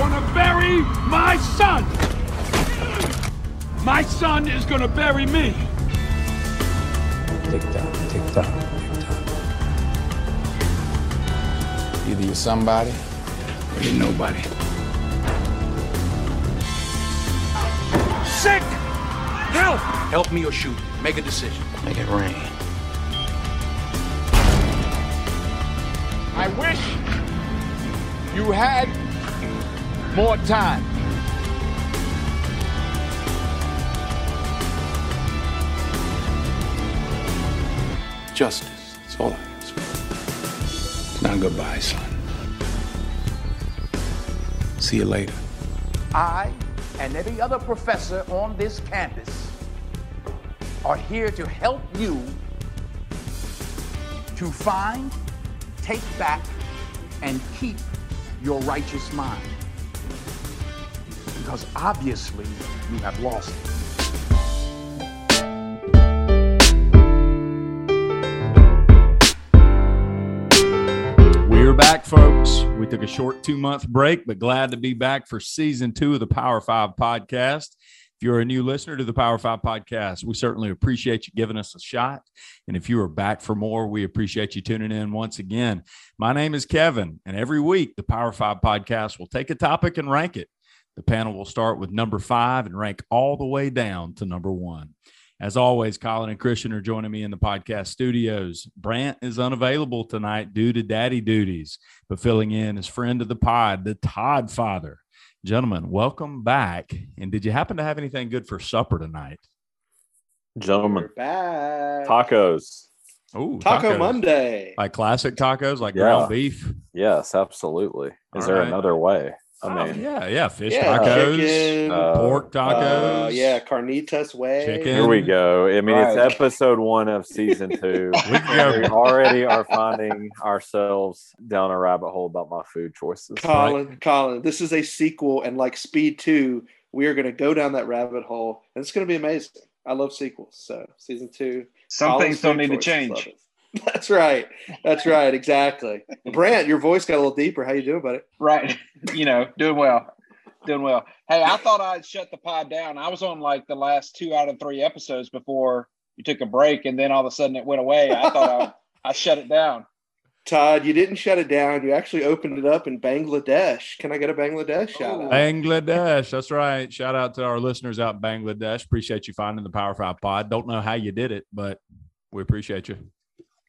gonna bury my son. My son is gonna bury me. Tick tock, tick tock, tick tock. Either you're somebody or you're nobody. Sick! Help! Help me or shoot. Make a decision. Make it rain. I wish you had more time. Justice. That's all I ask for. It's not goodbye, son. See you later. I and every other professor on this campus are here to help you to find, take back, and keep your righteous mind. Because obviously you have lost it. We're back, folks. We took a short two month break, but glad to be back for season two of the Power Five podcast. If you're a new listener to the Power Five podcast, we certainly appreciate you giving us a shot. And if you are back for more, we appreciate you tuning in once again. My name is Kevin, and every week the Power Five podcast will take a topic and rank it. The panel will start with number five and rank all the way down to number one. As always, Colin and Christian are joining me in the podcast studios. Brant is unavailable tonight due to daddy duties, but filling in is friend of the pod, the Todd father. Gentlemen, welcome back. And did you happen to have anything good for supper tonight? Gentlemen, We're back. tacos. Oh, Taco Monday. Like classic tacos, like Yeah. ground beef. Yes, absolutely. Is All there right. another way? I Oh, mean, yeah, yeah. Fish Yeah, tacos, chicken, uh, pork tacos. Uh, yeah, carnitas way. Chicken. here we go. I mean, Right. it's episode one of season two. We can we already are finding ourselves down a rabbit hole about my food choices. Colin, Colin, this is a sequel, and like Speed 2, we are going to go down that rabbit hole, and it's going to be amazing. I love sequels. So, season two. Some Colin's things don't need to choices, love change. It. That's right. That's right. Exactly. Brant, your voice got a little deeper. How you doing, buddy? Right. You know, doing well. Doing well. Hey, I thought I'd shut the pod down. I was on like the last two out of three episodes before you took a break, and then all of a sudden it went away. I thought I, I shut it down. Todd, you didn't shut it down. You actually opened it up in Bangladesh. Can I get a Bangladesh shout out? Bangladesh. That's right. Shout out to our listeners out in Bangladesh. Appreciate you finding the Power Five pod. Don't know how you did it, but we appreciate you.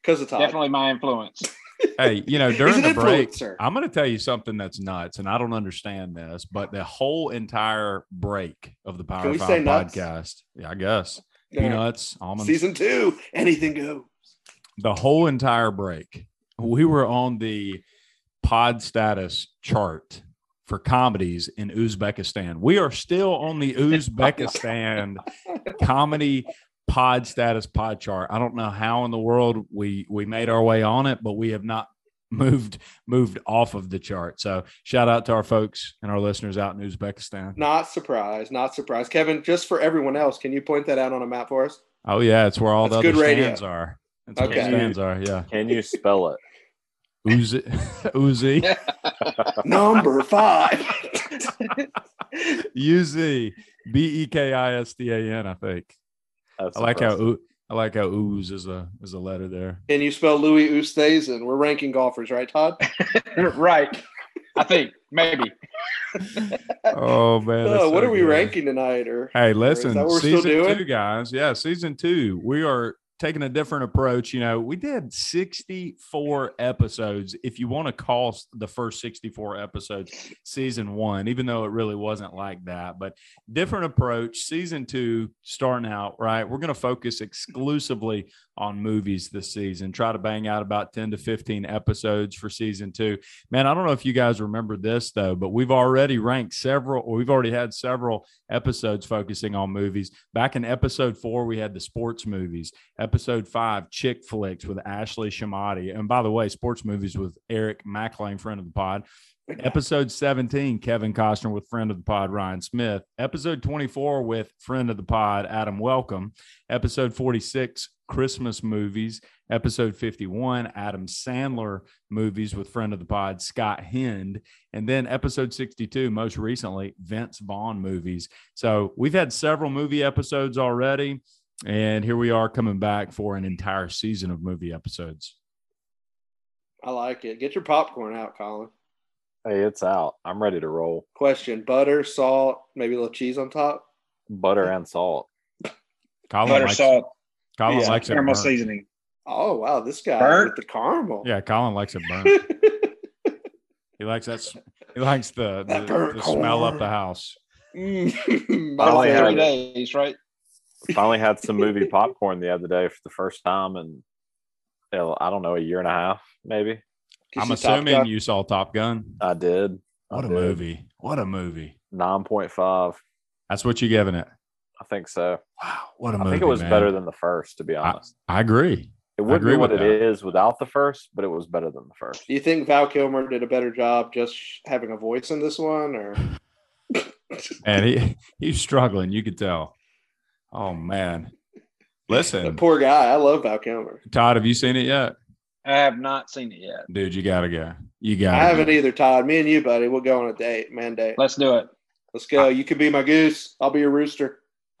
Because of Todd. Definitely my influence. Hey, you know, during the break, influencer. I'm going to tell you something that's nuts, and I don't understand this, but the whole entire break of the Power Five say nuts? podcast, yeah, I guess Yeah. peanuts, almonds, Season two, anything goes. the whole entire break, we were on the pod status chart for comedies in Uzbekistan. We are still on the Uzbekistan comedy pod status pod chart. I don't know how in the world we we made our way on it, but we have not moved moved off of the chart. So shout out to our folks and our listeners out in Uzbekistan. Not surprised. Not surprised. Kevin, just for everyone else, can you point that out on a map for us? Oh yeah, it's where all That's the other good radio. stands are. That's where the Okay. stands are. Yeah, Can you spell it? Uzi, Uzi. Number five. U Z B E K I S T A N. I think. That's I like how impressive. oo- I like how ooze is a is a letter there. And you spell Louis Oosthuizen? We're ranking golfers, right, Todd? right. I think maybe. Oh man, that's Oh, what so are we ranking tonight? Or Hey, is listen, that what we're still season doing? two, guys. Yeah, season two. We are taking a different approach. You know, we did 64 episodes. If you want to call the first 64 episodes season one, even though it really wasn't like that, but different approach. Season two, starting out, right? We're going to focus exclusively on movies this season, try to bang out about 10 to 15 episodes for season two. Man, I don't know if you guys remember this though, but we've already ranked several, or we've already had several episodes focusing on movies. Back in episode four, we had the sports movies. Episode five, chick flicks with Ashley Shamati. And by the way, sports movies with Eric McLean, friend of the pod. Episode 17, Kevin Costner with friend of the pod, Ryan Smith. Episode 24 with friend of the pod, Adam Welcome. Episode 46, Christmas movies. Episode 51, Adam Sandler movies with friend of the pod, Scott Hind. And then episode 62, most recently, Vince Vaughn movies. So we've had several movie episodes already. And here we are coming back for an entire season of movie episodes. I like it. Get your popcorn out, Colin. Hey, it's out. I'm ready to roll. Question: butter, salt, maybe a little cheese on top. Butter and salt. Colin Butter, likes, salt, Colin Yeah, likes it caramel burnt. seasoning. Oh wow, this guy Burnt? with the caramel. Yeah, Colin likes it burnt. He likes that. He likes the, the, the smell up the house. Mm, Finally had Three days, right? Finally had some movie popcorn the other day for the first time in, hell, I don't know, a year and a half, maybe. You I'm assuming you saw Top Gun. I did. I What a did. movie! What a movie! 9.5. That's what you're giving it. I think so. Wow, what a I movie! I think it was man. better than the first, to be honest. I agree. it would agree be what with it that. is without the first, but it was better than the first. Do you think Val Kilmer did a better job just having a voice in this one, or And he he's struggling. You could tell. Oh man! listen, the Listen, poor guy? I love Val Kilmer. Todd, have you seen it yet? I have not seen it yet. Dude, you gotta go. You gotta. I haven't go. either, Todd. Me and you, buddy, we'll go on a date, man date. Let's do it. Let's go. You could be my goose. I'll be your rooster.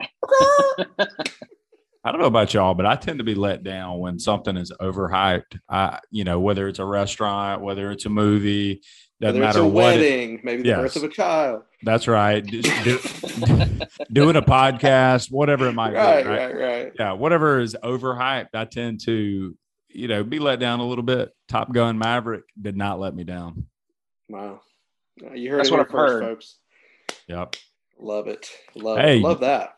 I don't know about y'all, but I tend to be let down when something is overhyped. I, you know, whether it's a restaurant, whether it's a movie, doesn't Whether it's matter a what. It, wedding, maybe the Yes. birth of a child. that's right. Just do- doing a podcast, whatever it might Right, be. Right? right, right. Yeah, whatever is overhyped, I tend to, you know, be let down a little bit. Top Gun Maverick did not let me down. Wow. You heard That's it what I've first, heard. folks. Yep. Love it. Love Hey. it. Love that.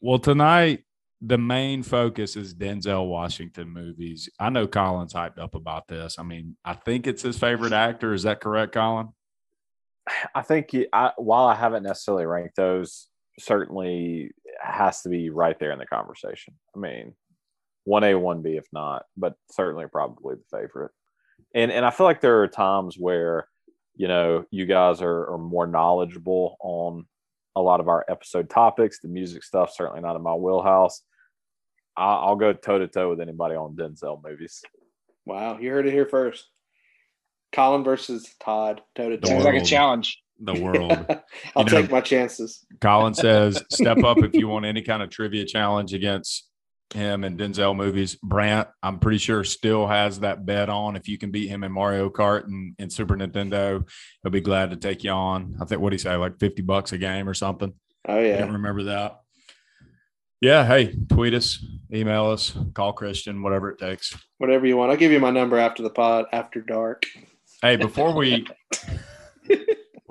Well, tonight the main focus is Denzel Washington movies. I know Colin's hyped up about this. I mean, I think it's his favorite actor. Is that correct, Colin? I think he, I, while I haven't necessarily ranked those, certainly has to be right there in the conversation. I mean, one A, one B, if not, but certainly probably the favorite. And and I feel like there are times where, you know, you guys are, are more knowledgeable on a lot of our episode topics. The music stuff certainly not in my wheelhouse. I, I'll go toe to toe with anybody on Denzel movies. Wow. You heard it here first. Colin versus Todd. Toe to The Sounds toe. like a challenge. The world. I'll You know- take my chances. Colin says, step up if you want any kind of trivia challenge against him and Denzel movies. Brant, I'm pretty sure still has that bet on. If you can beat him in Mario Kart and, and Super Nintendo, he'll be glad to take you on. I think what he say, like 50 bucks a game or something. Oh I yeah. don't remember that. Yeah, hey, tweet us, email us, call Christian, whatever it takes. Whatever you want. I'll give you my number after the pod, after dark. Hey, before we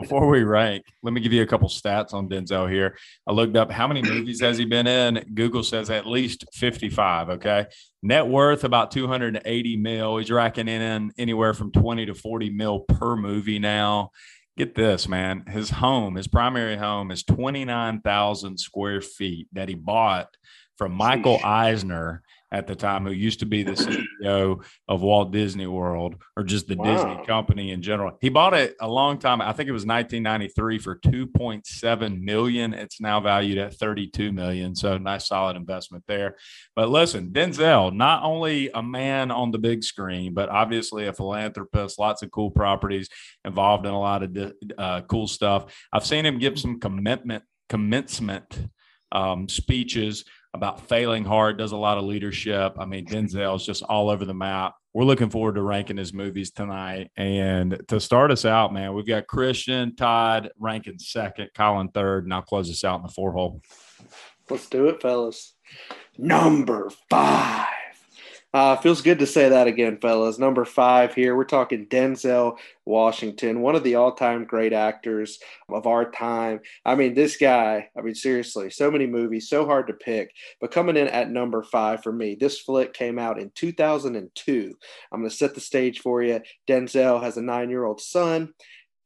before we rank, let me give you a couple stats on Denzel here. I looked up how many movies has he been in. Google says at least 55. Okay. Net worth about 280 mil. He's racking in anywhere from 20 to 40 mil per movie now. Get this, man. His home, his primary home is 29,000 square feet that he bought from Michael Eisner at the time, who used to be the CEO of Walt Disney World or just the Wow. Disney company in general. He bought it a long time. I think it was 1993 for 2.7 million. It's now valued at 32 million. So nice, solid investment there. But listen, Denzel, not only a man on the big screen, but obviously a philanthropist, lots of cool properties involved in a lot of uh, cool stuff. I've seen him give some commitment, commencement um, speeches about failing hard, does a lot of leadership. I mean, Denzel's just all over the map. We're looking forward to ranking his movies tonight. And to start us out, man, we've got Christian, Todd ranking second, Colin third, and I'll close us out in the four hole. Let's do it, fellas. Number five. Uh, feels good to say that again, fellas. Number five here. We're talking Denzel Washington, one of the all time great actors of our time. I mean, this guy, I mean, seriously, so many movies, so hard to pick. But coming in at number five for me, this flick came out in 2002. I'm going to set the stage for you. Denzel has a nine year old son.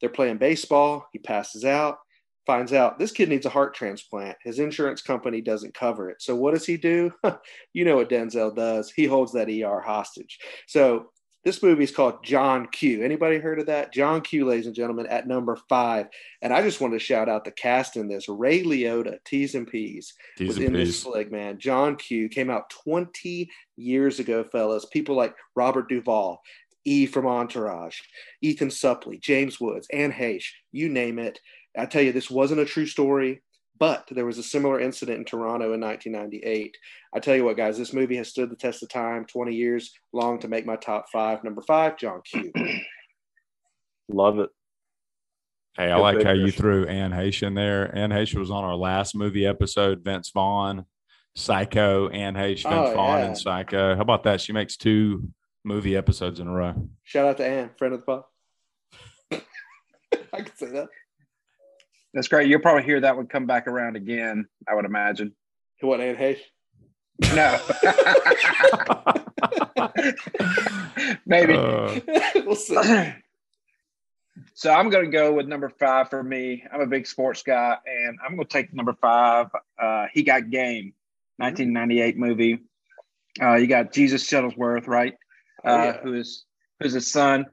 They're playing baseball. He passes out finds out this kid needs a heart transplant. His insurance company doesn't cover it. So what does he do? you know what Denzel does. He holds that ER hostage. So This movie is called John Q. Anybody heard of that? John Q, ladies and gentlemen, at number five. And I just wanted to shout out the cast in this. Ray Liotta, T's and P's, T's was and in this P's. flick, man. John Q came out 20 years ago, fellas. People like Robert Duvall, E from Entourage, Ethan Suplee, James Woods, Anne Heche, you name it. I tell you, this wasn't a true story, but there was a similar incident in Toronto in 1998. I tell you what, guys, this movie has stood the test of time, 20 years long to make my top five. Number five, John Q. Love it. Hey, I Good like how you threw Anne Heche in there. Anne Heche was on our last movie episode. Vince Vaughn, Psycho, Anne Heche, Vince Oh, Vaughn, yeah. and Psycho. How about that? She makes two movie episodes in a row. Shout out to Anne, friend of the pod. I can say that. That's great. You'll probably hear that one come back around again. I would imagine. What, Anne Heche? No. Maybe. Uh, we'll see. so I'm going to go with number five for me. I'm a big sports guy, and I'm going to take number five. Uh, he got game, 1998 movie. Uh, you got Jesus Shuttlesworth, right? Uh, Oh, yeah. Who is who's his son?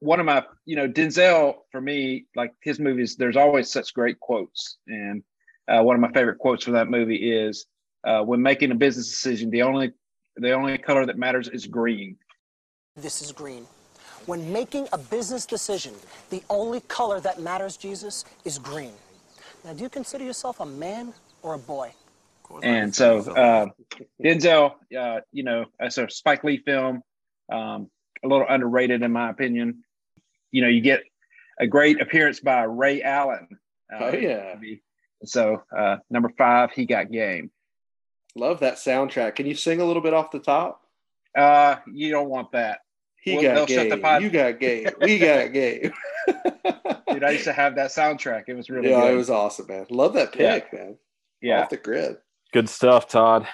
One of my, you know, Denzel for me, like his movies. There's always such great quotes, and uh, one of my favorite quotes from that movie is, uh, "When making a business decision, the only the only color that matters is green." This is green. When making a business decision, the only color that matters, Jesus, is green. Now, do you consider yourself a man or a boy? And so uh, Denzel, uh, you know, as a Spike Lee film, um, a little underrated in my opinion. You know, you get a great appearance by Ray Allen. uh, Oh, yeah. So uh, number five, he got game. Love that soundtrack. Can you sing a little bit off the top? Uh, you don't want that, He Well, they'll got shut the game. pod- You got game. We got game. dude. I used to have that soundtrack. It was really yeah, good. it was awesome, man. Love that pick, man. yeah. Off the grid. Good stuff, Todd.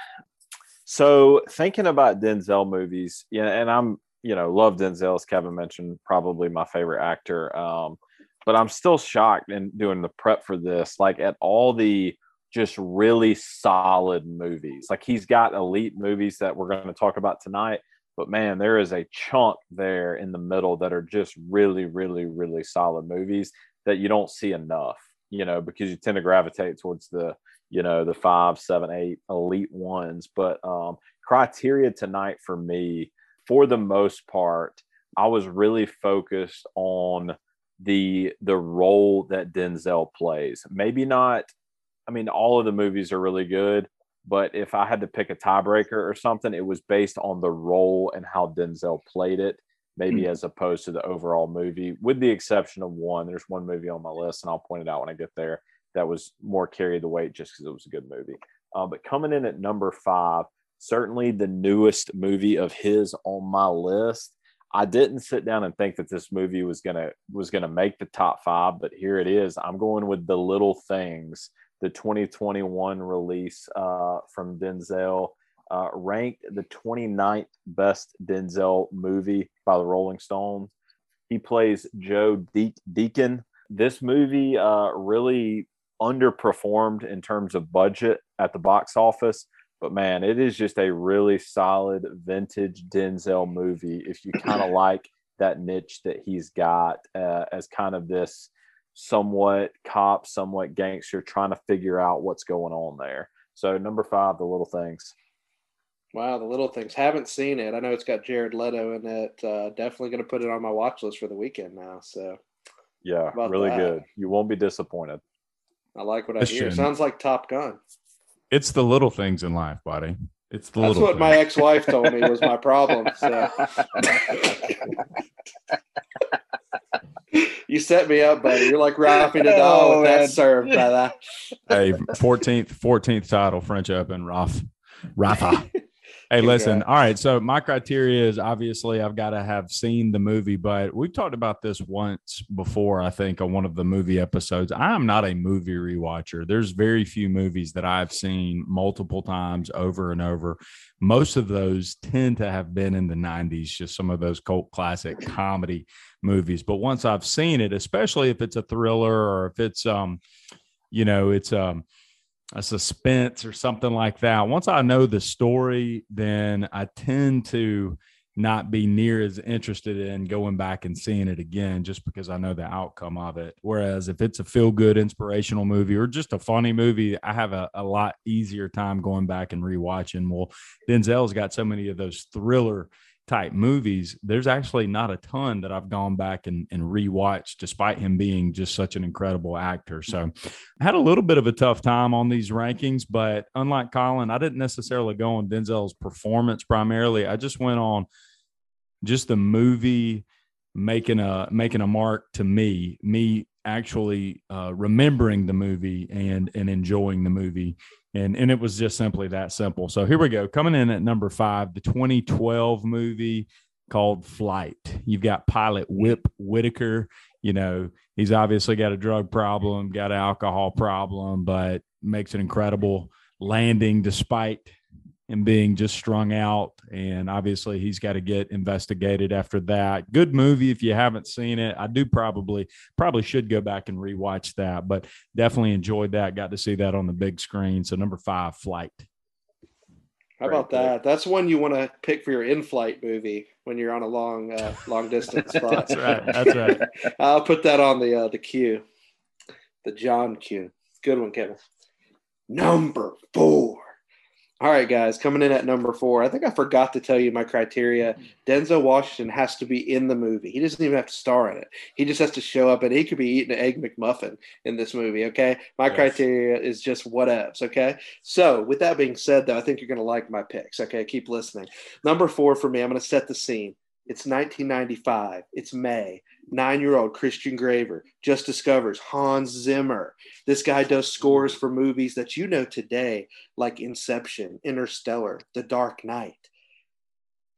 So thinking about Denzel movies, yeah, and I'm you know love Denzel as Kevin mentioned, probably my favorite actor. Um, but I'm still shocked in doing the prep for this, like at all the just really solid movies. Like he's got elite movies that we're going to talk about tonight, but man, there is a chunk there in the middle that are just really, really, really solid movies that you don't see enough. You know, because you tend to gravitate towards the you know the five seven eight elite ones but um criteria tonight for me for the most part i was really focused on the the role that denzel plays. Maybe not i mean all of the movies are really good but if i had to pick a tiebreaker or something it was based on the role and how denzel played it maybe as opposed to the overall movie with the exception of one. There's one movie on my list and i'll point it out when i get there that was more carried the weight just because it was a good movie. Uh, but coming in at number five, certainly the newest movie of his on my list. I didn't sit down and think that this movie was gonna was gonna make the top five, but here it is. I'm going with the Little Things, the 2021 release uh, from Denzel, uh, ranked the 29th best Denzel movie by the Rolling Stones. He plays Joe De- Deacon. This movie uh, really underperformed in terms of budget at the box office, but man, it is just a really solid vintage Denzel movie. If you kind of like that niche that he's got uh, as kind of this somewhat cop, somewhat gangster, trying to figure out what's going on there. So number five, the little things. Wow, the little things. Haven't seen it. I know it's got Jared Leto in it. Uh, definitely going to put it on my watch list for the weekend now. So Yeah, really that? good. You won't be disappointed. I like what I Christian. hear. Sounds like Top Gun. It's the little things in life, buddy. It's the That's little That's what my ex-wife told me was my problem. So you set me up, buddy. You're like Rafi Nadal Oh, with man. that serve, brother. hey, 14th, 14th title, French Open, Raf, Rafa. Hey, listen. All right. So my criteria is obviously I've got to have seen the movie, but we've talked about this once before, I think, on one of the movie episodes. I am not a movie rewatcher. There's very few movies that I've seen multiple times over and over. Most of those tend to have been in the 90s, just some of those cult classic comedy movies. But once I've seen it, especially if it's a thriller or if it's um, you know, it's um a suspense or something like that. Once I know the story, then I tend to not be near as interested in going back and seeing it again just because I know the outcome of it. Whereas if it's a feel good inspirational movie or just a funny movie, I have a, a lot easier time going back and rewatching. Well, Denzel's got so many of those thriller type movies, there's actually not a ton that I've gone back and, and rewatched, despite him being just such an incredible actor. So I had a little bit of a tough time on these rankings, but unlike Colin, I didn't necessarily go on Denzel's performance primarily. I just went on just the movie making a making a mark to me, me actually uh, remembering the movie and and enjoying the movie and and it was just simply that simple. So here we go. Coming in at number five, the 2012 movie called Flight. You've got pilot Whip Whitaker. You know, he's obviously got a drug problem, got an alcohol problem, but makes an incredible landing despite and being just strung out. And obviously, he's got to get investigated after that. Good movie if you haven't seen it. I do probably probably should go back and rewatch that, but definitely enjoyed that. Got to see that on the big screen. So number five, Flight. How about that? That's one you want to pick for your in-flight movie when you're on a long, uh, long distance flight. That's right. That's right. I'll put that on the uh, the queue, the John queue. Good one, Kevin. Number four. All right, guys, coming in at number four. I think I forgot to tell you my criteria. Denzel Washington has to be in the movie. He doesn't even have to star in it. He just has to show up and he could be eating an egg McMuffin in this movie. Okay. My Yes. criteria is just whatevs. Okay. So, with that being said, though, I think you're going to like my picks. Okay. Keep listening. Number four for me, I'm going to set the scene. It's 1995. It's May. Nine year old Christian Graver just discovers Hans Zimmer. This guy does scores for movies that you know today, like Inception, Interstellar, The Dark Knight.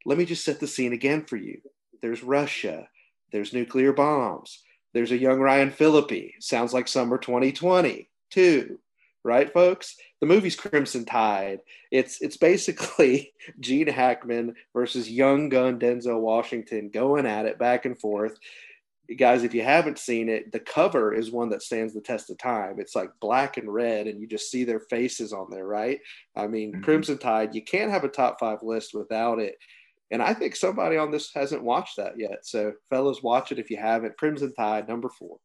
Let me just set the scene again for you. There's Russia, there's nuclear bombs, there's a young Ryan Phillippe. Sounds like summer 2020, too. Right, folks? The movie's Crimson Tide. It's it's basically Gene Hackman versus young gun Denzel Washington going at it back and forth guys, if you haven't seen it, the cover is one that stands the test of time. It's like black and red, and you just see their faces on there, right? I mean, Mhm. Crimson Tide, you can't have a top five list without it. And I think somebody on this hasn't watched that yet. So, fellas, watch it if you haven't. Crimson Tide, number four.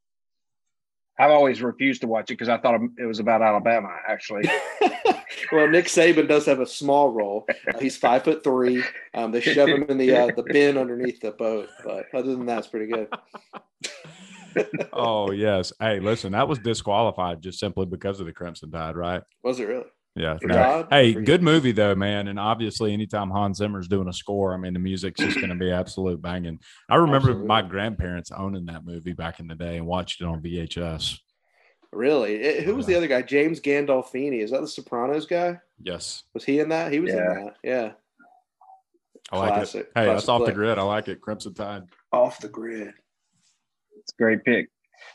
I've always refused to watch it because I thought it was about Alabama. Actually, well, Nick Saban does have a small role. Uh, he's five foot three. Um, they shove him in the uh, the bin underneath the boat, but other than that, it's pretty good. Oh yes. Hey, listen, that was disqualified just simply because of the Crimson Tide, right? Was it really? Yeah. For no. Hey, For you? good movie though, man. And obviously, anytime Hans Zimmer's doing a score, I mean, the music's just going to be absolute banging. I remember Absolutely. my grandparents owning that movie back in the day and watched it on VHS. Really? It- who was the other guy? James Gandolfini. Is that the Sopranos guy? Yes, Was he in that? He was Yeah. in that. Yeah. I like Classic. it. Hey, that's Classic off the grid. I like it. Crimson Tide. Off the grid. it's a great pick.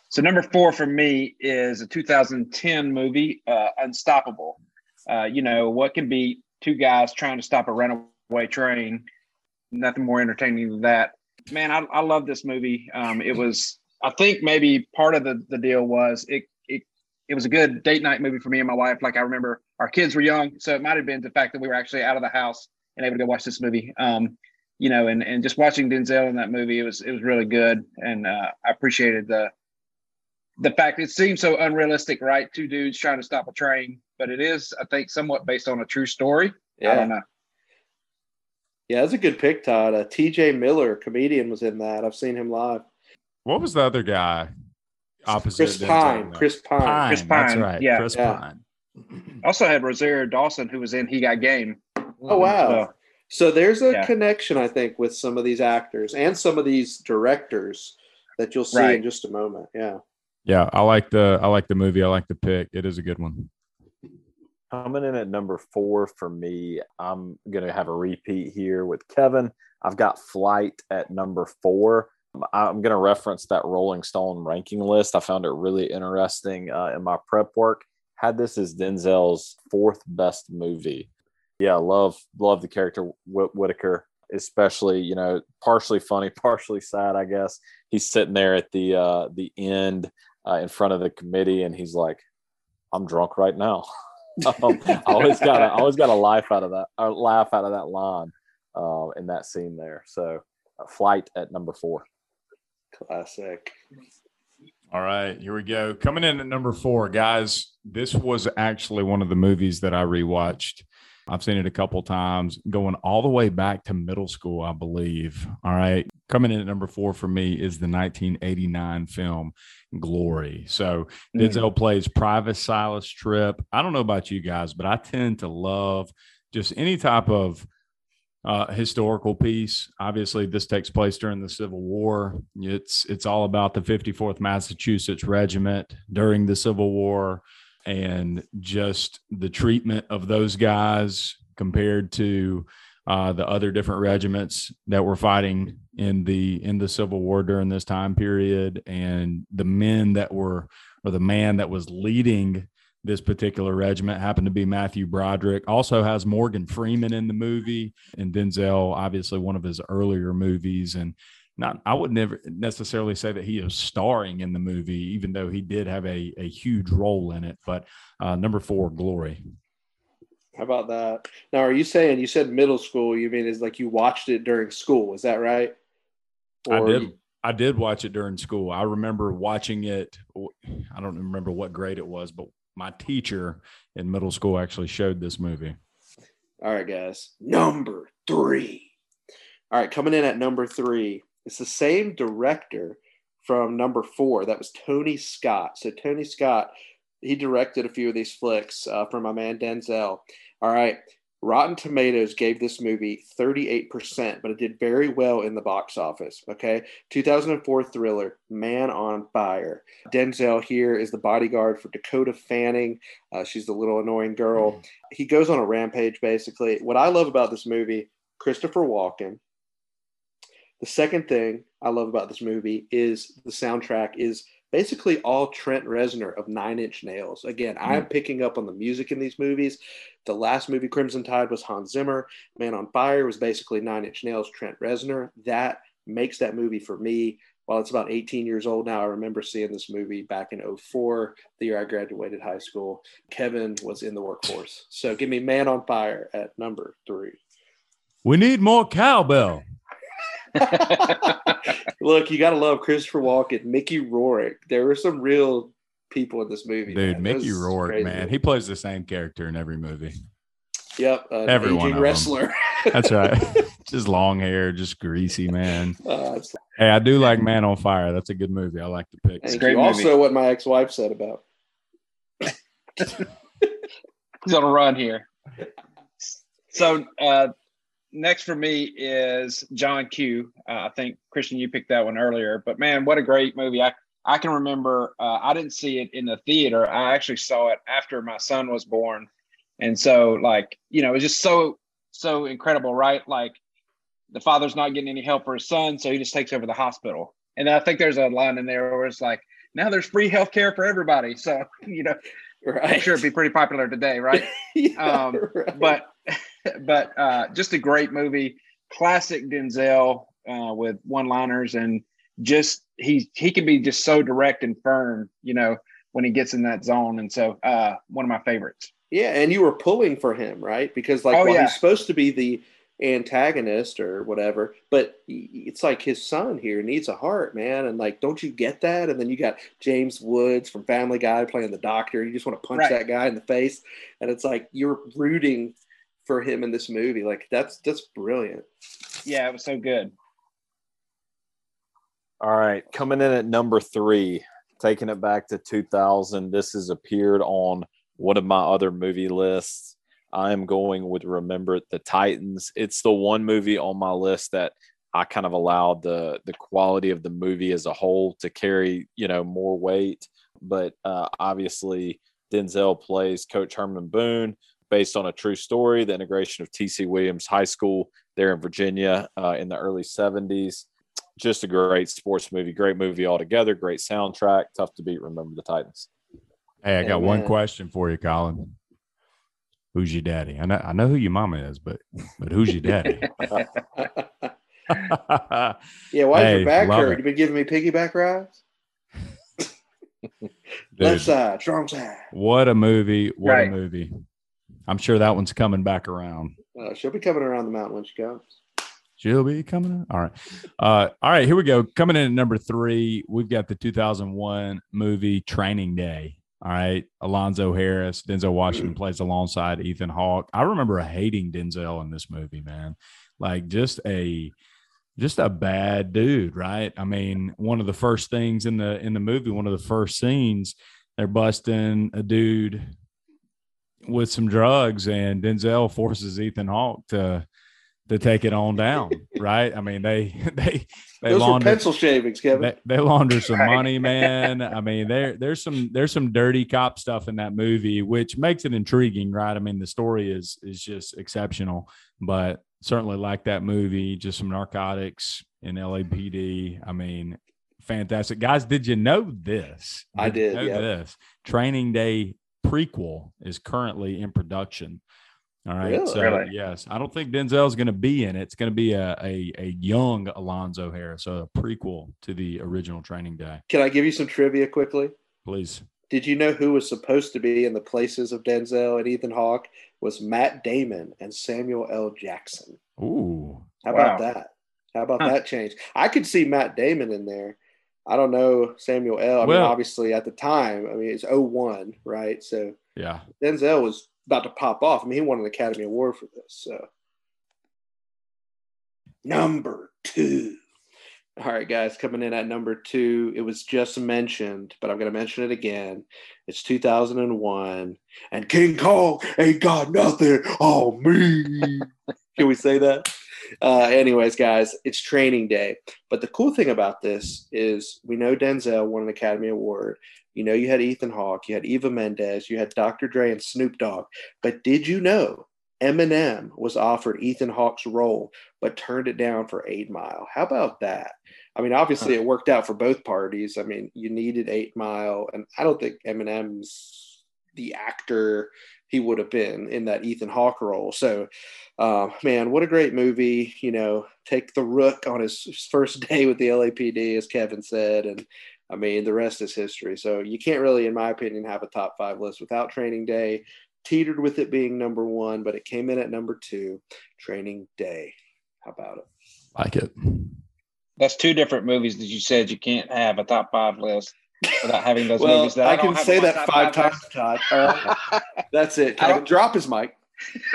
So number four for me is a 2010 movie, uh, Unstoppable. Uh, you know what can be two guys trying to stop a runaway train? Nothing more entertaining than that. Man, I, I love this movie. Um, it was, I think maybe part of the, the deal was it, it it was a good date night movie for me and my wife. Like I remember our kids were young, so it might have been the fact that we were actually out of the house and able to go watch this movie. Um, you know, and and just watching Denzel in that movie, it was it was really good, and uh, I appreciated the the fact it seems so unrealistic, right? Two dudes trying to stop a train, but it is, I think, somewhat based on a true story. Yeah. I Yeah. don't know. Yeah, that's a good pick, Todd. Uh, TJ Miller, comedian, was in that. I've seen him live. What was the other guy? Opposite Chris Denzel Pine. in that? Chris Pine. Pine. Chris That's right. yeah. Chris Yeah. Pine. Also had Rosario Dawson, who was in He Got Game. Oh, wow. So, So there's a Yeah. connection, I think, with some of these actors and some of these directors that you'll see in just a moment. Yeah. Yeah, I like the I like the movie. I like the pick. It is a good one. Coming in at number four for me, I'm to have a repeat here with Kevin. I've got Flight at number four. I'm going to reference that Rolling Stone ranking list. I found it really interesting uh, in my prep work. Had this as Denzel's fourth best movie. Yeah, love love the character Whit- Whitaker, especially you know partially funny, partially sad. I guess he's sitting there at the uh, the end uh, in front of the committee, and he's like, "I'm drunk right now." um, I always got a, I always got a laugh out of that, a laugh out of that line. uh, in that scene there. So, uh, flight at number four. Classic. All right, here we go. Coming in at number four, guys. This was actually one of the movies that I rewatched. I've seen it a couple times, going all the way back to middle school, I believe. All right. Coming in at number four for me is the 1989 film Glory. So Denzel plays Private Silas Trip. I don't know about you guys, but I tend to love just any type of uh, historical piece. Obviously, this takes place during the Civil War. It's it's all about the 54th Massachusetts Regiment during the Civil War and just the treatment of those guys compared to uh, the other different regiments that were fighting in the in the Civil War during this time period, and the men that were or the man that was leading this particular regiment happened to be Matthew Broderick. Also has Morgan Freeman in the movie, and Denzel, obviously one of his earlier movies, and not I would never necessarily say that he is starring in the movie, even though he did have a, a huge role in it. But uh, number four, Glory. How about that? Now, are you saying you said middle school? You mean is like you watched it during school? Is that right? I did. you- I did watch it during school. I remember watching it. I don't remember what grade it was, but my teacher in middle school actually showed this movie. All right, guys. Number three. All right, coming in at number three. It's the same director from number four. That was Tony Scott. So Tony Scott, he directed a few of these flicks uh, for my man Denzel. All right. Rotten Tomatoes gave this movie 38%, but it did very well in the box office. Okay. 2004 thriller, Man on Fire. Denzel here is the bodyguard for Dakota Fanning. Uh, she's the little annoying girl. He goes on a rampage, basically. What I love about this movie, Christopher Walken. The second thing I love about this movie is the soundtrack is basically all Trent Reznor of Nine Inch Nails. Again, I'm hmm. picking up on the music in these movies. The last movie, Crimson Tide, was Hans Zimmer. Man on Fire was basically Nine Inch Nails, Trent Reznor. That makes that movie for me. While it's about 18 years old now, I remember seeing this movie back in 04, the year I graduated high school. Kevin was in the workforce. So give me Man on Fire at number three. We need more cowbell. Look, you got to love Christopher Walken, Mickey Rourke. There were some real people in this movie. Dude, man. Mickey This Rourke, crazy. man, he plays the same character in every movie. Yep, an Every one aging of 'em. wrestler. That's right. just long hair, just greasy, man. Uh, it's- Hey, I do like Man on Fire. That's a good movie. I like the pick. thank great you. movie. Also, what my ex-wife said about. He's on a run here. So uh, next for me is John Q. Uh, I think Christian, you picked that one earlier, but man, what a great movie! I I can remember uh, I didn't see it in the theater. I actually saw it after my son was born, and so like you know, it was just so so incredible, right? Like the father's not getting any help for his son, so he just takes over the hospital. And I think there's a line in there where it's like, now there's free health care for everybody. So you know, I'm sure it'd be pretty popular today, right? Yeah, Um, right. but but uh, just a great movie, classic Denzel uh, with one-liners and just he he can be just so direct and firm, you know, when he gets in that zone. And so uh, one of my favorites. Yeah, and you were pulling for him, right? Because like, Oh, while yeah. he's supposed to be the antagonist or whatever, but it's like his son here needs a heart, man. And like, don't you get that? And then you got James Woods from Family Guy playing the doctor. You just want to punch Right. that guy in the face, and it's like you're rooting for him in this movie. Like that's that's brilliant. Yeah, it was so good. All right, coming in at number three, taking it back to 2000. This has appeared on one of my other movie lists. I am going with Remember the Titans. It's the one movie on my list that I kind of allowed the the quality of the movie as a whole to carry, you know, more weight. But uh, obviously, Denzel plays Coach Herman Boone, based on a true story. The integration of T.C. Williams High School there in Virginia uh, in the early 70s just a great sports movie, great movie altogether, great soundtrack, tough to beat. Remember the Titans. Hey, I got one question for you, Colin. Who's your daddy? I know I know who your mama is, but but who's your daddy? Yeah, why is Hey, your back love hurt? it. You been giving me piggyback rides? Left Dude, side, strong side. what a movie! What Right. a movie! I'm sure that one's coming back around. Uh, she'll be coming around the mountain when she comes. She'll be coming. Up. All right. Uh, all right. Here we go. Coming in at number three, we've got the 2001 movie Training Day. All right. Alonzo Harris, Denzel Washington plays alongside Ethan Hawke. I remember hating Denzel in this movie, man. Like just a just a bad dude, right? I mean, one of the first things in the in the movie, one of the first scenes, they're busting a dude with some drugs, and Denzel forces Ethan Hawke to to take it on down, right? I mean, they they they Those launder pencil shavings, Kevin. they, they launder some money, man. I mean, there there's some there's some dirty cop stuff in that movie, which makes it intriguing, right? I mean, the story is is just exceptional, but certainly like that movie, just some narcotics in LAPD. I mean, fantastic, guys. Did you know this? I you did, know yeah. this Training Day prequel is currently in production. All right. Really? So Really? yes, I don't think Denzel's going to be in it. It's going to be a, a a young Alonzo Harris, so a prequel to the original Training Day. Can I give you some trivia quickly? Please. Did you know who was supposed to be in the places of Denzel and Ethan Hawke was Matt Damon and Samuel L. Jackson? Ooh. How about that? How about Huh. that change? I could see Matt Damon in there. I don't know Samuel L. I mean, obviously at the time, I mean it's 01, right? So Yeah. Denzel was about to pop off. I mean, he won an Academy Award for this. So number two. All right, guys, coming in at number two. It was just mentioned, but I'm going to mention it again. It's 2001, and King Kong ain't got nothing on me. Can we say that? Uh, anyways, guys, it's training day. But the cool thing about this is we know Denzel won an Academy Award. You know, you had Ethan Hawke, you had Eva Mendes, you had Dr. Dre and Snoop Dogg. But did you know Eminem was offered Ethan Hawke's role, but turned it down for Eight Mile? How about that? I mean, obviously it worked out for both parties. I mean, you needed Eight Mile, and I don't think Eminem's the actor he would have been in that Ethan Hawke role. So, uh, man, what a great movie! You know, take the Rook on his, his first day with the LAPD, as Kevin said, and I mean, the rest is history. So you can't really, in my opinion, have a top five list without Training Day. Teetered with it being number one, but it came in at number two. Training Day. How about it? Like it. That's two different movies that you said you can't have a top five list without having those well, movies. That I, I, can say that top five times, list. Todd. All right. That's it. I Kevin, don't- drop his mic.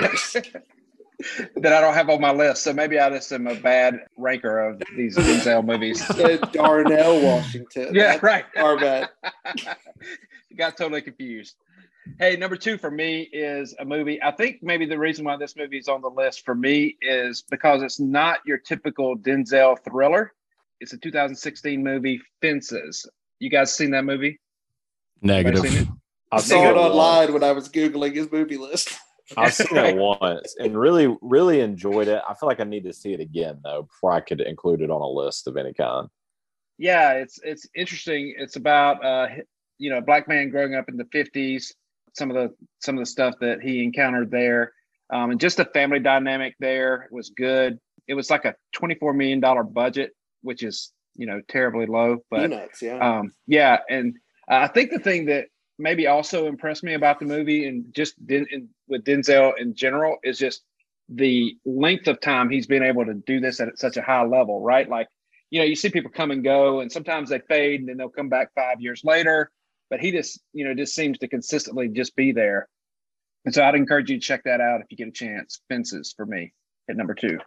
that I don't have on my list. So maybe I just am a bad ranker of these Denzel movies. Said Darnell Washington. yeah, That's right. Our bad. Got totally confused. Hey, number two for me is a movie. I think maybe the reason why this movie is on the list for me is because it's not your typical Denzel thriller. It's a 2016 movie, Fences. You guys seen that movie? Negative. Seen it? I saw it online when I was Googling his movie list. I've seen it once and really, really enjoyed it. I feel like I need to see it again though before I could include it on a list of any kind. yeah it's it's interesting it's about uh you know a black man growing up in the 50s some of the some of the stuff that he encountered there um and just the family dynamic there was good it was like a 24 million dollar budget which is you know terribly low but Peanuts, yeah. um yeah and uh, i think the thing that maybe also impressed me about the movie and just Den- in, with denzel in general is just the length of time he's been able to do this at such a high level right? Like you know you see people come and go and sometimes they fade and then they'll come back five years later but he just you know just seems to consistently just be there. And so i'd encourage you to check that out if you get a chance. Fences for me at number two.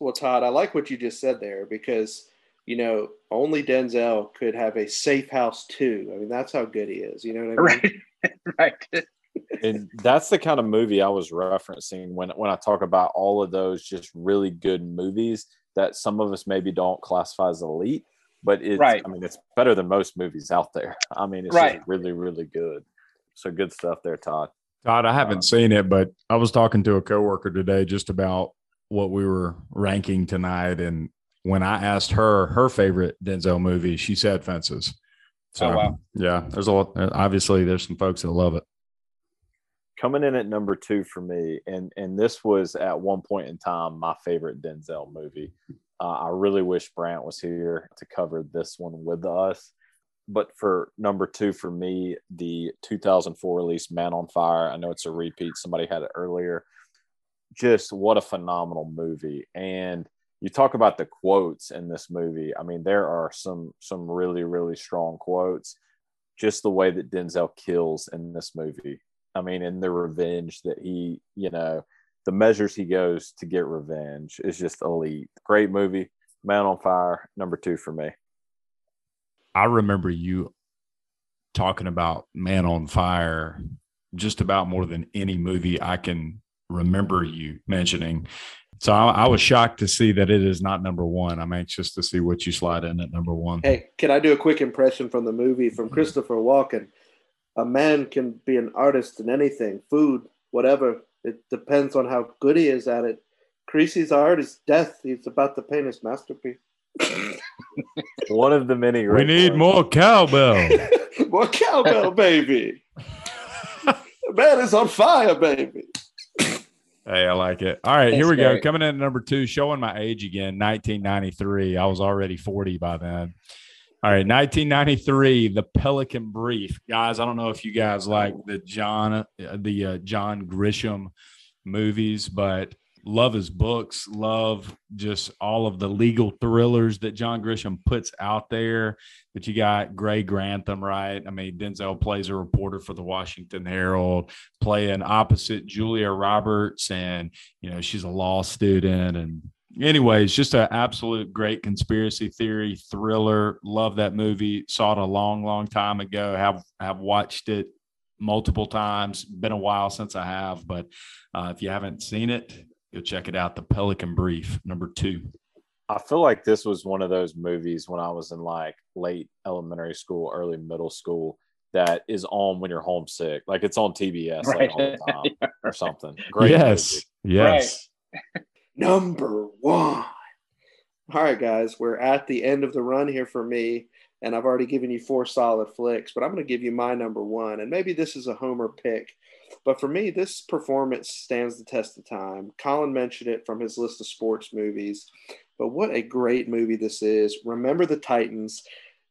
Well, Todd, I like what you just said there because you know only Denzel could have a safe house too. I mean, that's how good he is. You know what I mean? right right And that's the kind of movie I was referencing when when I talk about all of those just really good movies that some of us maybe don't classify as elite, but it's Right. I mean it's better than most movies out there. I mean it's Right. just really really good. So good stuff there, Todd. Todd, I haven't um, seen it, but I was talking to a coworker today just about what we were ranking tonight. And when I asked her her favorite Denzel movie, she said Fences. So Oh, wow. yeah, there's a lot. Obviously, there's some folks that love it. Coming in at number two for me, and and this was at one point in time my favorite Denzel movie. Uh, I really wish Brant was here to cover this one with us. But for number two for me, the 2004 release Man on Fire. I know it's a repeat. Somebody had it earlier. just what a phenomenal movie. And you talk about the quotes in this movie. I mean, there are some some really really strong quotes. Just the way that Denzel kills in this movie. I mean, in the revenge that he, you know, the measures he goes to get revenge is just elite. Great movie. Man on Fire, number two for me. I remember you talking about Man on Fire just about more than any movie I can remember you mentioning. So I, I, was shocked to see that it is not number one. I'm anxious to see what you slide in at number one. Hey, can I do a quick impression from the movie from mm-hmm. Christopher Walken? A man can be an artist in anything, food, whatever. It depends on how good he is at it. Creasy's art is death. He's about to paint his masterpiece. One of the many. We need more cowbell. more cowbell, baby. man is on fire, baby. Hey, I like it. All right, Thanks, here we go. Coming in at number two, showing my age again, 1993. I was already 40 by then. All right, 1993, The Pelican Brief, guys. I don't know if you guys like the John, uh, the uh, John Grisham movies, but love his books, love just all of the legal thrillers that John Grisham puts out there. But you got Gray Grantham, right? I mean, Denzel plays a reporter for the Washington Herald, playing opposite Julia Roberts, and you know she's a law student. And anyways, just an absolute great conspiracy theory thriller. Love that movie. Saw it a long, long time ago. Have have watched it multiple times. Been a while since I have, but uh, if you haven't seen it, Go check it out. The Pelican Brief, number two. I feel like this was one of those movies when I was in like late elementary school, early middle school that is on when you're homesick. Like it's on TBS right. like all the time or something. Great. Yes. Movie. Yes. Right. Number one. All right, guys, we're at the end of the run here for me, and I've already given you four solid flicks, but I'm going to give you my number one. And maybe this is a homer pick but for me, this performance stands the test of time. Colin mentioned it from his list of sports movies, but what a great movie this is. Remember the Titans.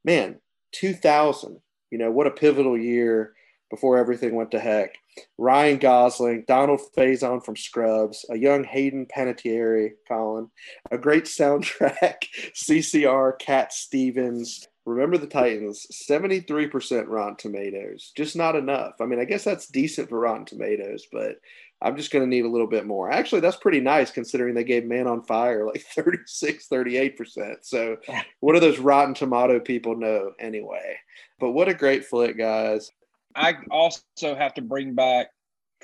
Man, 2000, you know, what a pivotal year before everything went to heck. Ryan Gosling, Donald Faison from Scrubs, a young Hayden Panettiere, Colin, a great soundtrack, CCR, Cat Stevens, Remember the Titans, 73% Rotten Tomatoes. Just not enough. I mean, I guess that's decent for Rotten Tomatoes, but I'm just going to need a little bit more. Actually, that's pretty nice considering they gave Man on Fire like 36, 38%. So, what do those Rotten Tomato people know anyway? But what a great flick, guys. I also have to bring back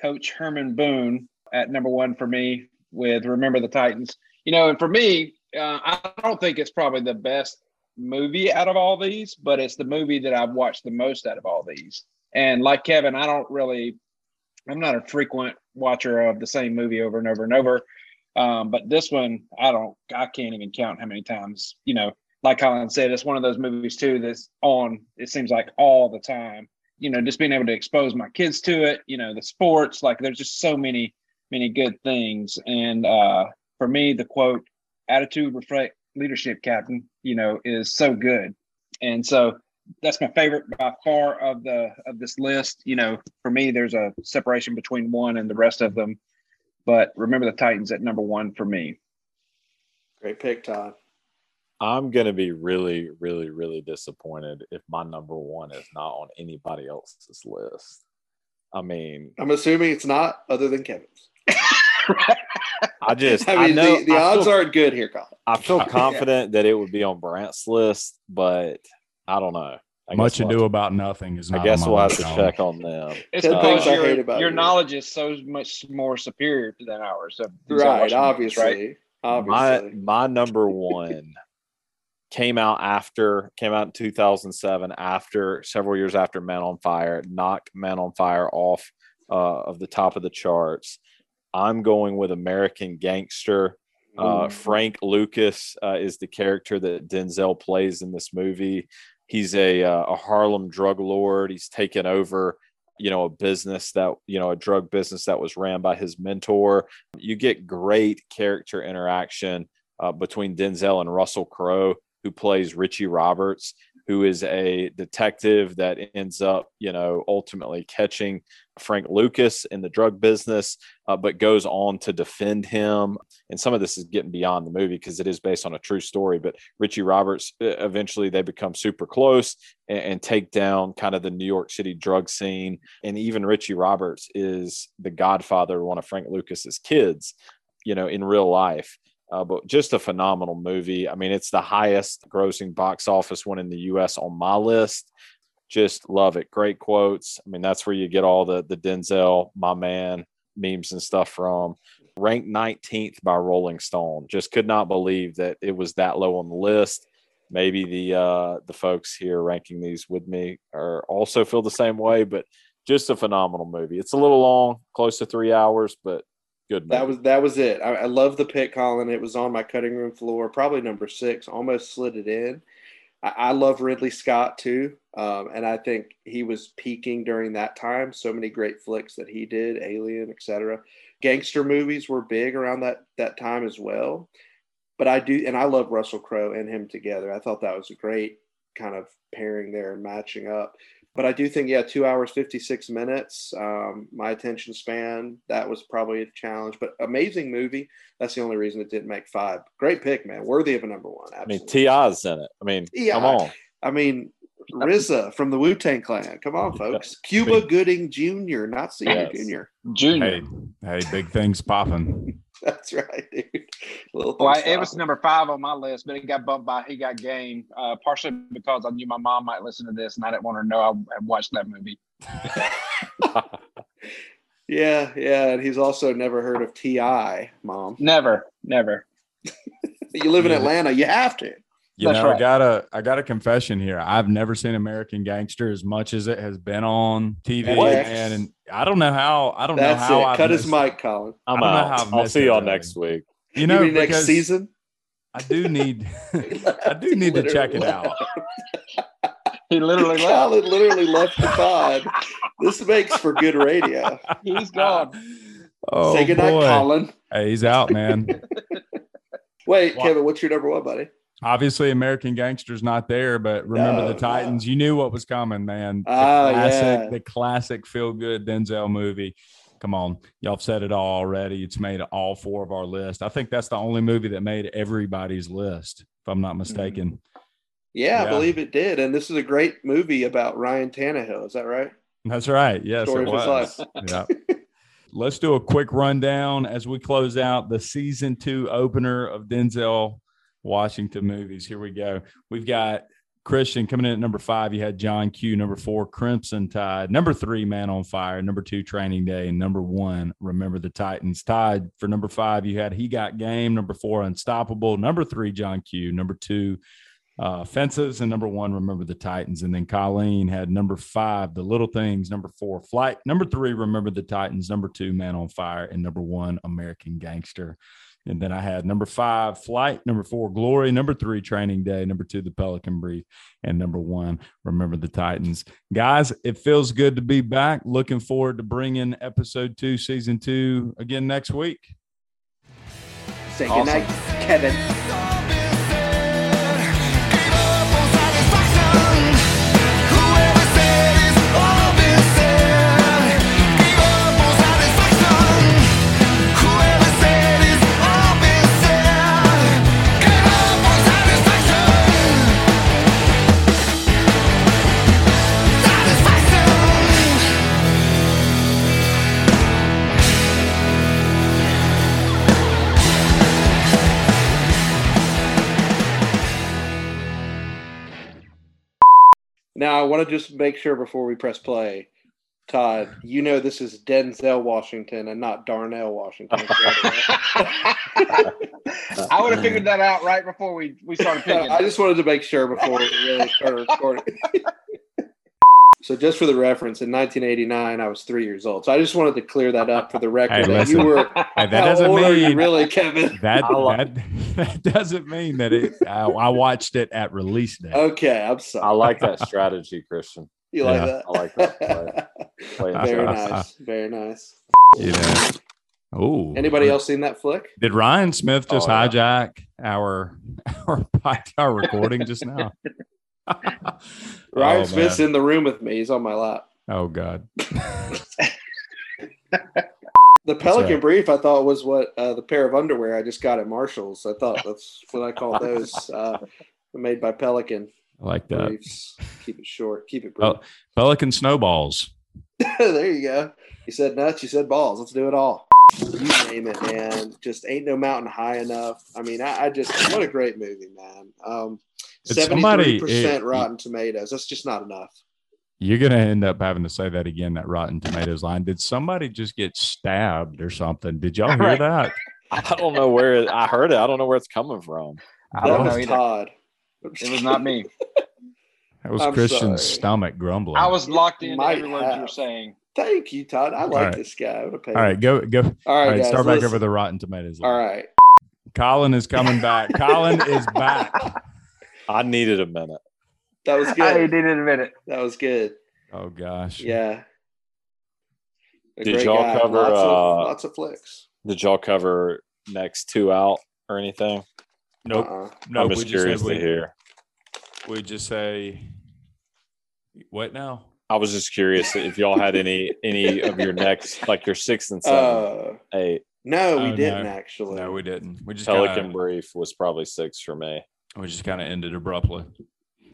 Coach Herman Boone at number one for me with Remember the Titans. You know, and for me, uh, I don't think it's probably the best movie out of all these, but it's the movie that I've watched the most out of all these. And like Kevin, I don't really, I'm not a frequent watcher of the same movie over and over and over. Um, but this one, I don't, I can't even count how many times, you know, like Colin said, it's one of those movies too that's on, it seems like all the time. You know, just being able to expose my kids to it, you know, the sports, like there's just so many, many good things. And uh, for me, the quote, attitude reflect leadership captain, you know, is so good. And so that's my favorite by far of the of this list. You know, for me, there's a separation between one and the rest of them. But remember the Titans at number one for me. Great pick, Todd. I'm gonna be really, really, really disappointed if my number one is not on anybody else's list. I mean, I'm assuming it's not other than Kevin's. I just, I mean, I know, the, the odds feel, aren't good here, Colin. I feel confident that it would be on Brant's list, but I don't know. I Much ado about nothing is. I guess we'll have to check on them. It's because your, your knowledge is so much more superior than ours. right, obviously. Movies, right? Obviously. My my number one came out after came out in 2007 after several years after Man on Fire knocked Man on Fire off uh, of the top of the charts I'm going with American Gangster. Uh, Frank Lucas uh, is the character that Denzel plays in this movie. He's a, uh, a Harlem drug lord. He's taken over, you know, a business that, you know, a drug business that was ran by his mentor. You get great character interaction uh, between Denzel and Russell Crowe, who plays Richie Roberts. who is a detective that ends up, you know, ultimately catching Frank Lucas in the drug business, uh, but goes on to defend him. And some of this is getting beyond the movie because it is based on a true story. But Richie Roberts, eventually they become super close and, and take down kind of the New York City drug scene. And even Richie Roberts is the godfather of one of Frank Lucas's kids, you know, in real life. Uh, but just a phenomenal movie. I mean, it's the highest grossing box office one in the US on my list. Just love it. Great quotes. I mean, that's where you get all the the Denzel, my man, memes and stuff from. Ranked 19th by Rolling Stone. Just could not believe that it was that low on the list. Maybe the uh, the folks here ranking these with me are also feel the same way, but just a phenomenal movie. It's a little long, close to three hours, but good. That was that was it. I, I love the pick, Colin. It was on my cutting room floor, probably number six. Almost slid it in. I, I love Ridley Scott too, um, and I think he was peaking during that time. So many great flicks that he did, Alien, etc. Gangster movies were big around that that time as well. But I do, and I love Russell Crowe and him together. I thought that was a great kind of pairing there and matching up but I do think, yeah, two hours, 56 minutes. Um, my attention span, that was probably a challenge, but amazing movie. That's the only reason it didn't make five. Great pick, man. Worthy of a number one. Absolutely. I mean, T.I.'s in it. I mean, T.I. come on. I mean, RZA from the Wu Tang Clan. Come on, folks. Cuba Gooding Jr., not Senior yes. Junior. Junior. Hey, hey, big things popping. That's right, dude. Well, it was number five on my list, but it got bumped by He Got Game, uh, partially because I knew my mom might listen to this, and I didn't want her to know I had watched that movie. yeah, yeah, and he's also never heard of T.I., mom. Never, never. you live in Atlanta, you have to. You That's know, right. I got a I got a confession here. I've never seen American Gangster as much as it has been on TV, man. And I don't know how. I don't That's know how. I cut his mic, Colin. I'm out. I'll see y'all next week. You know, you next season. I do need. I do need to check it out. He literally left. Colin literally left the pod. This makes for good radio. He's gone. Oh, Say goodnight, boy. Colin. Hey, he's out, man. Wait, Kevin, what's your number one, buddy? Obviously, American Gangster's not there, but remember no, the Titans. No. You knew what was coming, man. The oh, classic, yeah. the classic feel good Denzel movie. Come on, y'all have said it all already. It's made all four of our list. I think that's the only movie that made everybody's list, if I'm not mm-hmm. mistaken. Yeah, yeah. I believe it did. And this is a great movie about Ryan Tannehill. Is that right? That's right. Yes, Story it was. yeah. Let's do a quick rundown as we close out the season two opener of Denzel Washington movies. Here we go. We've got Christian coming in at number five. You had John Q. Number four, Crimson Tide. Number three, Man on Fire. Number two, Training Day. And number one, Remember the Titans. Tied for number five, you had He Got Game. Number four, Unstoppable. Number three, John Q. Number two, uh, Fences. And number one, Remember the Titans. And then Colin had number five, The Little Things. Number four, Flight. Number three, Remember the Titans. Number two, Man on Fire. And number one, American Gangster. And then I had number five, Flight, number four, Glory, number three, Training Day, number two, The Pelican Brief, and number one, Remember the Titans. Guys, it feels good to be back. Looking forward to bringing episode two, season two again next week. Say awesome. good night, Kevin. Now, I want to just make sure before we press play, Todd, you know this is Denzel Washington and not Darnell Washington. I would have figured that out right before we, we started picking. I just wanted to make sure before we really started recording. So just for the reference, in 1989, I was three years old. So I just wanted to clear that up for the record. Hey, that you were hey, that doesn't mean really, Kevin. That, that, that doesn't mean that it. I, I, watched it at release day. Okay, I'm sorry. I like that strategy, Christian. You like yeah. that? I like that. Very nice. Very nice. You know. Oh. Anybody else seen that flick? Did Ryan Smith just oh, hijack yeah. our our our recording just now? Ryan Oh, Smith's in the room with me. He's on my lap. Oh God. The Pelican right. Brief, I thought, was what uh, the pair of underwear I just got at Marshalls. I thought that's what I call those. Uh, made by Pelican I like that. briefs. Keep it short. Keep it brief. Pel- Pelican snowballs. there you go. You said nuts. You said balls. Let's do it all. You name it, man. Just ain't no mountain high enough. I mean, I, I just what a great movie, man. Um, seventy-three percent it- Rotten Tomatoes. That's just not enough. You're gonna end up having to say that again. That Rotten Tomatoes line. Did somebody just get stabbed or something? Did y'all hear Right. that? I don't know where it, I heard it. I don't know where it's coming from. I that don't know was either. Todd. It was not me. That was I'm Christian's sorry. stomach grumbling. I was locked into Might every word you were saying. Thank you, Todd. I like right. this guy. I All right, go go. All All right, right, guys, start back listen. over the Rotten Tomatoes. All line. right. Colin is coming back. Colin is back. I needed a minute. That was good. I good. needed a minute. That was good. Oh gosh. Yeah. A Did y'all guy. cover, lots, uh, of, lots of flicks? Did y'all cover next two out or anything? Nope. Uh-uh. Nope. I'm we just just curious said to we, hear. we just say what now? I was just curious if y'all had any any of your next like your sixth and seventh, Uh, eight. no, we Oh, didn't no. actually. No, we didn't. We just Pelican kinda, Brief was probably six for me. We just kind of ended abruptly.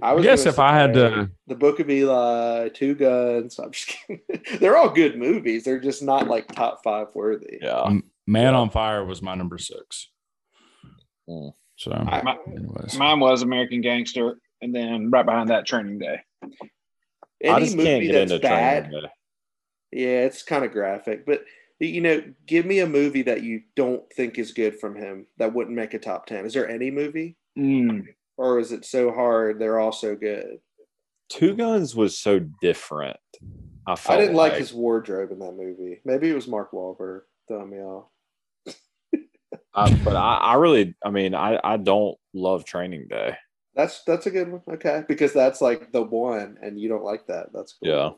I was guess if I had to- the Book of Eli, Two Guns. I'm just kidding. They're all good movies. They're just not like top five worthy. Yeah. Man Yeah. on Fire was my number six. Mm. So, I- anyways, Mine was American Gangster, and then right behind that, Training Day. I Any just can't movie get that's into bad, training. Day. yeah, it's kind of graphic. But you know, give me a movie that you don't think is good from him that wouldn't make a top ten. Is there any movie, Mm. or is it so hard they're all so good? Two Guns was so different. I, I didn't like his wardrobe in that movie. Maybe it was Mark Wahlberg throwing me off. I, but I, I really, I mean, I, I don't love Training Day. That's that's a good one. Okay, because that's like the one, and you don't like that. That's cool. Yeah.